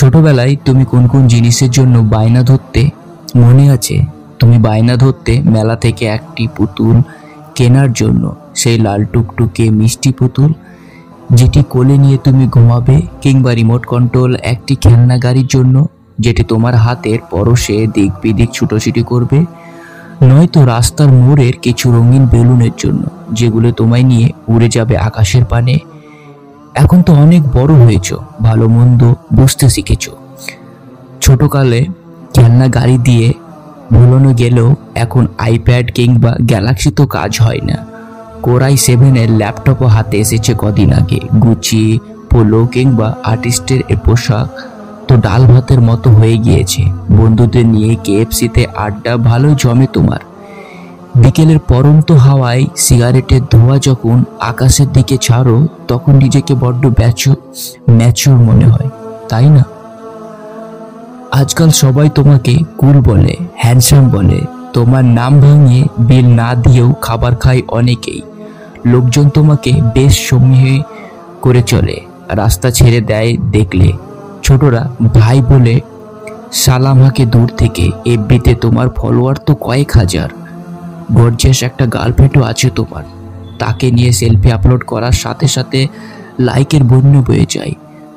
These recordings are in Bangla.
ছোটবেলায় তুমি কোন কোন জিনিসের জন্য বায়না ধরতে মনে আছে? তুমি বায়না ধরতে মেলা থেকে একটি পুতুল কেনার জন্য, সেই লাল টুকটুকে মিষ্টি পুতুল, যেটি কোলে নিয়ে তুমি ঘুমাবে, কিংবা রিমোট কন্ট্রোল একটি খেলনা গাড়ির জন্য, যেটি তোমার হাতের পরশে দিক বিদিক ছুটোছুটি করবে? নয়তো রাস্তার মোড়ের কিছু রঙিন বেলুনের জন্য, যেগুলো তোমায় নিয়ে উড়ে যাবে আকাশের পানে। এখন তো অনেক বড় হয়েছ, ভালো মন্দ বুঝতে শিখেছ। ছোটকালে খেলনা গাড়ি দিয়ে ভুলানো গেলেও এখন আইপ্যাড কিংবা গ্যালাক্সি তো কাজ হয় না। কোরাই সেভেনের ল্যাপটপও হাতে এসেছে কদিন আগে। গুচি পোলো কিংবা আর্টিস্টের এ পোশাক তো ডাল ভাতের মতো হয়ে গিয়েছে। বন্ধুদের নিয়ে কেএফসিতে আড্ডা, ভালো জমে তোমার। বিকেলের পরন্ত হাওয়ায় সিগারেটের ধোঁয়া যখন আকাশের দিকে ছাড়ো, তখন নিজেকে বড্ড ব্যাচু, ম্যাচুর মনে হয়, তাই না? আজকাল সবাই তোমাকে কুল বলে, হ্যান্ডসাম বলে। তোমার নাম ভাঙিয়ে বিল না দিয়েও খাবার খায় অনেকেই। লোকজন তোমাকে বেশ সমীহে করে চলে, রাস্তা ছেড়ে দেয় দেখলে। ছোটরা ভাই বলে সালামাকে দূর থেকে, এফবিতে তোমার ফলোয়ার তো কয়েক হাজার। গর্জিয়াস একটা গার্লফ্রেন্ডও আছে তোমার। তাকে নিয়ে সেলফি আপলোড করার সাথে সাথে লাইকের বন্য বয়ে যায়।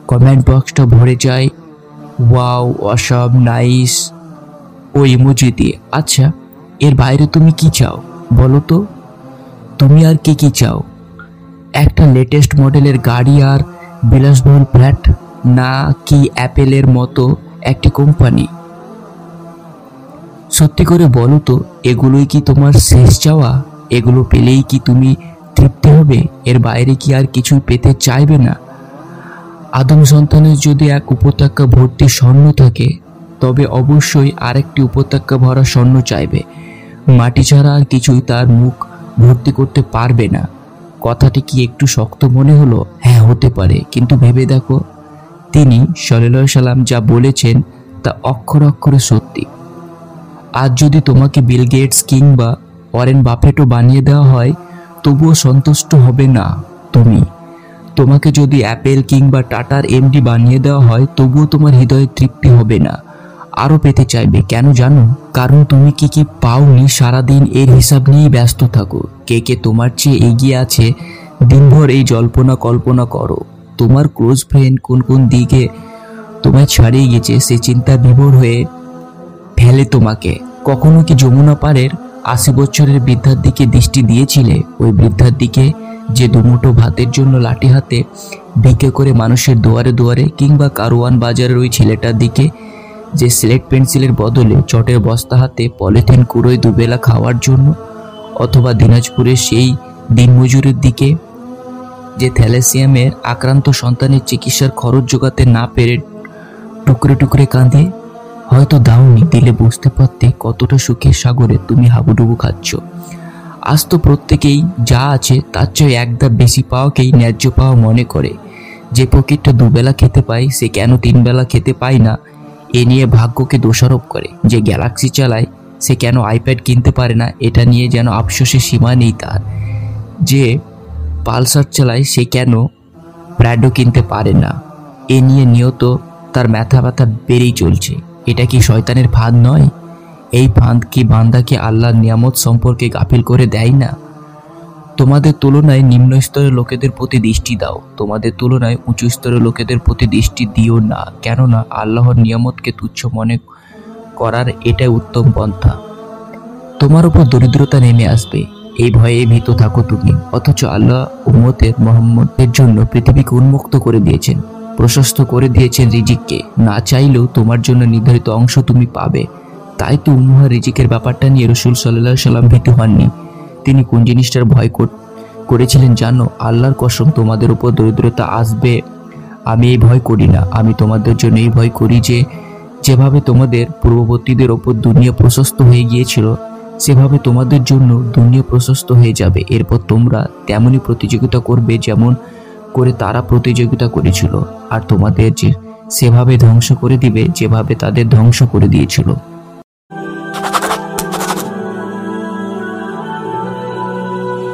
কমেন্ট বক্সটা ভরে যায়। ওয়াও অসব নাইস ও ইমোজি দিয়ে আচ্ছা এর বাইরে তুমি কি চাও? বলো তো। তুমি আর কি কি চাও? একটা লেটেস্ট মডেলের গাড়ি আর বিলাসবহুল ফ্ল্যাট না কি অ্যাপেলের মতো একটি কোম্পানি সত্যি করে বলো তো, এগুলোই কি তোমার শেষ চাওয়া? এগুলো পেলেই কি তুমি তৃপ্তি হবে? এর বাইরে কি আর কিছু পেতে চাইবে না? আদম সন্তানের যদি এক উপত্যকা ভর্তি স্বর্ণ থাকে, তবে অবশ্যই আরেকটি উপত্যকা ভরা স্বর্ণ চাইবে। মাটি ছাড়া আর কিছুই তার মুখ ভর্তি করতে পারবে না। কথাটি কি একটু শক্ত মনে হলো? হ্যাঁ হতে পারে, কিন্তু ভেবে দেখো। তিনি সাল্লাম যা বলেছেন তা অক্ষর অক্ষরে সত্যি। আজ যদি তোমাকে বিল গেটস কিংবা ওয়ারেন বাফেটও বানিয়ে দেওয়া হয়, তবুও সন্তুষ্ট হবে না তুমি। তোমাকে যদি অ্যাপেল কিংবা টাটার এমডি বানিয়ে দেওয়া হয়, তবুও তোমার হৃদয়ে তৃপ্তি হবে না। আরও পেতে চাইবে, কেন জানো? কারণ তুমি কি কি পাওনি সারাদিন এর হিসাব নিয়েই ব্যস্ত থাকো। কে কে তোমার চেয়ে এগিয়ে আছে, দিনভর এই জল্পনা কল্পনা করো। তোমার ক্লোজ ফ্রেন্ড কোন কোন দিকে তোমায় ছাড়িয়ে গেছে, সে চিন্তা বিভোর হয়ে ফেলে তোমাকে। কখনো কি যমুনা পাড়ের আশি বছরের বৃদ্ধার দিকে দৃষ্টি দিয়েছিলে? ওই বৃদ্ধার দিকে যে দুমুঠো ভাতের জন্য লাঠি হাতে ভিকে করে মানুষের দুয়ারে দুয়ারে কিংবা কারওয়ান বাজারের ওই ছেলেটার দিকে যে স্লেট পেন্সিলের বদলে চটের বস্তা হাতে পলিথিন কুড়োয় দুবেলা খাওয়ার জন্য অথবা দিনাজপুরের সেই দিনমজুরের দিকে যে থ্যালাসিয়ামের আক্রান্ত সন্তানের চিকিৎসার খরচ জোগাতে না পেরে টুকরে টুকরে কাঁদে হয়তো দাওনি দিলে বুঝতে পারতে কতটা সুখের সাগরে তুমি হাবুডুবু খাচ্ছ। আজ তো প্রত্যেকেই যা আছে তার চেয়ে একদা বেশি পাওয়াকেই ন্যায্য পাওয়া মনে করে। যে পকেটটা দুবেলা খেতে পায়, সে কেন তিনবেলা খেতে পায় না? এ নিয়ে ভাগ্যকে দোষারোপ করে। যে গ্যালাক্সি চালায়, সে কেন আইপ্যাড কিনতে পারে না? এটা নিয়ে যেন আফসোসের সীমা নেই তার। যে পালসার চালায়, সে কেন প্র্যাডো কিনতে পারে না? এ নিয়ে নিয়ত তার ব্যথা ব্যথা বেড়েই চলছে। এটা কি শয়তানের ফাঁদ নয়? এই ফাঁদ কি বান্দাকে আল্লাহর নিয়ামত সম্পর্কে গাফিল করে দেয় না? তোমাদের তুলনায় নিম্ন স্তরের লোকেদের প্রতি দৃষ্টি দাও। তোমাদের তুলনায় উঁচু স্তরের লোকেদের প্রতি দৃষ্টি দিও না, কেননা আল্লাহর নিয়ামতকে তুচ্ছ মনে করার এটাই উত্তম পন্থা। তোমার উপর দরিদ্রতা নেমে আসবে। এই ভয়ে ভীত থাকো তুমি, অথচ আল্লাহ উম্মতের মোহাম্মদের জন্য পৃথিবীকে উন্মুক্ত করে দিয়েছেন। প্রশস্ত করে দিয়েছেন রিজিককে। না চাইলেও তোমার জন্য নির্ধারিত অংশ তুমি পাবে। তাই তো উম্মুহা রিজিকের ব্যাপারটা নিয়ে রসুল সাল্লাহ সাল্লাম ভীত হননি। তিনি কোন জিনিসটার ভয় করেছিলেন জানো? আল্লাহর কসম, তোমাদের উপর দরিদ্রতা আসবে। আমি এই ভয় করি না। আমি তোমাদের জন্য এই ভয় করি যে, যেভাবে তোমাদের পূর্ববর্তীদের ওপর দুনিয়া প্রশস্ত হয়ে গিয়েছিল, সেভাবে তোমাদের জন্য দুনিয়া প্রশস্ত হয়ে যাবে। এরপর তোমরা তেমনই প্রতিযোগিতা করবে যেমন করে তারা প্রতিযোগিতা করেছিল, আর তোমাদের যে সেভাবে ধ্বংস করে দিবে, যেভাবে তাদের ধ্বংস করে দিয়েছিল।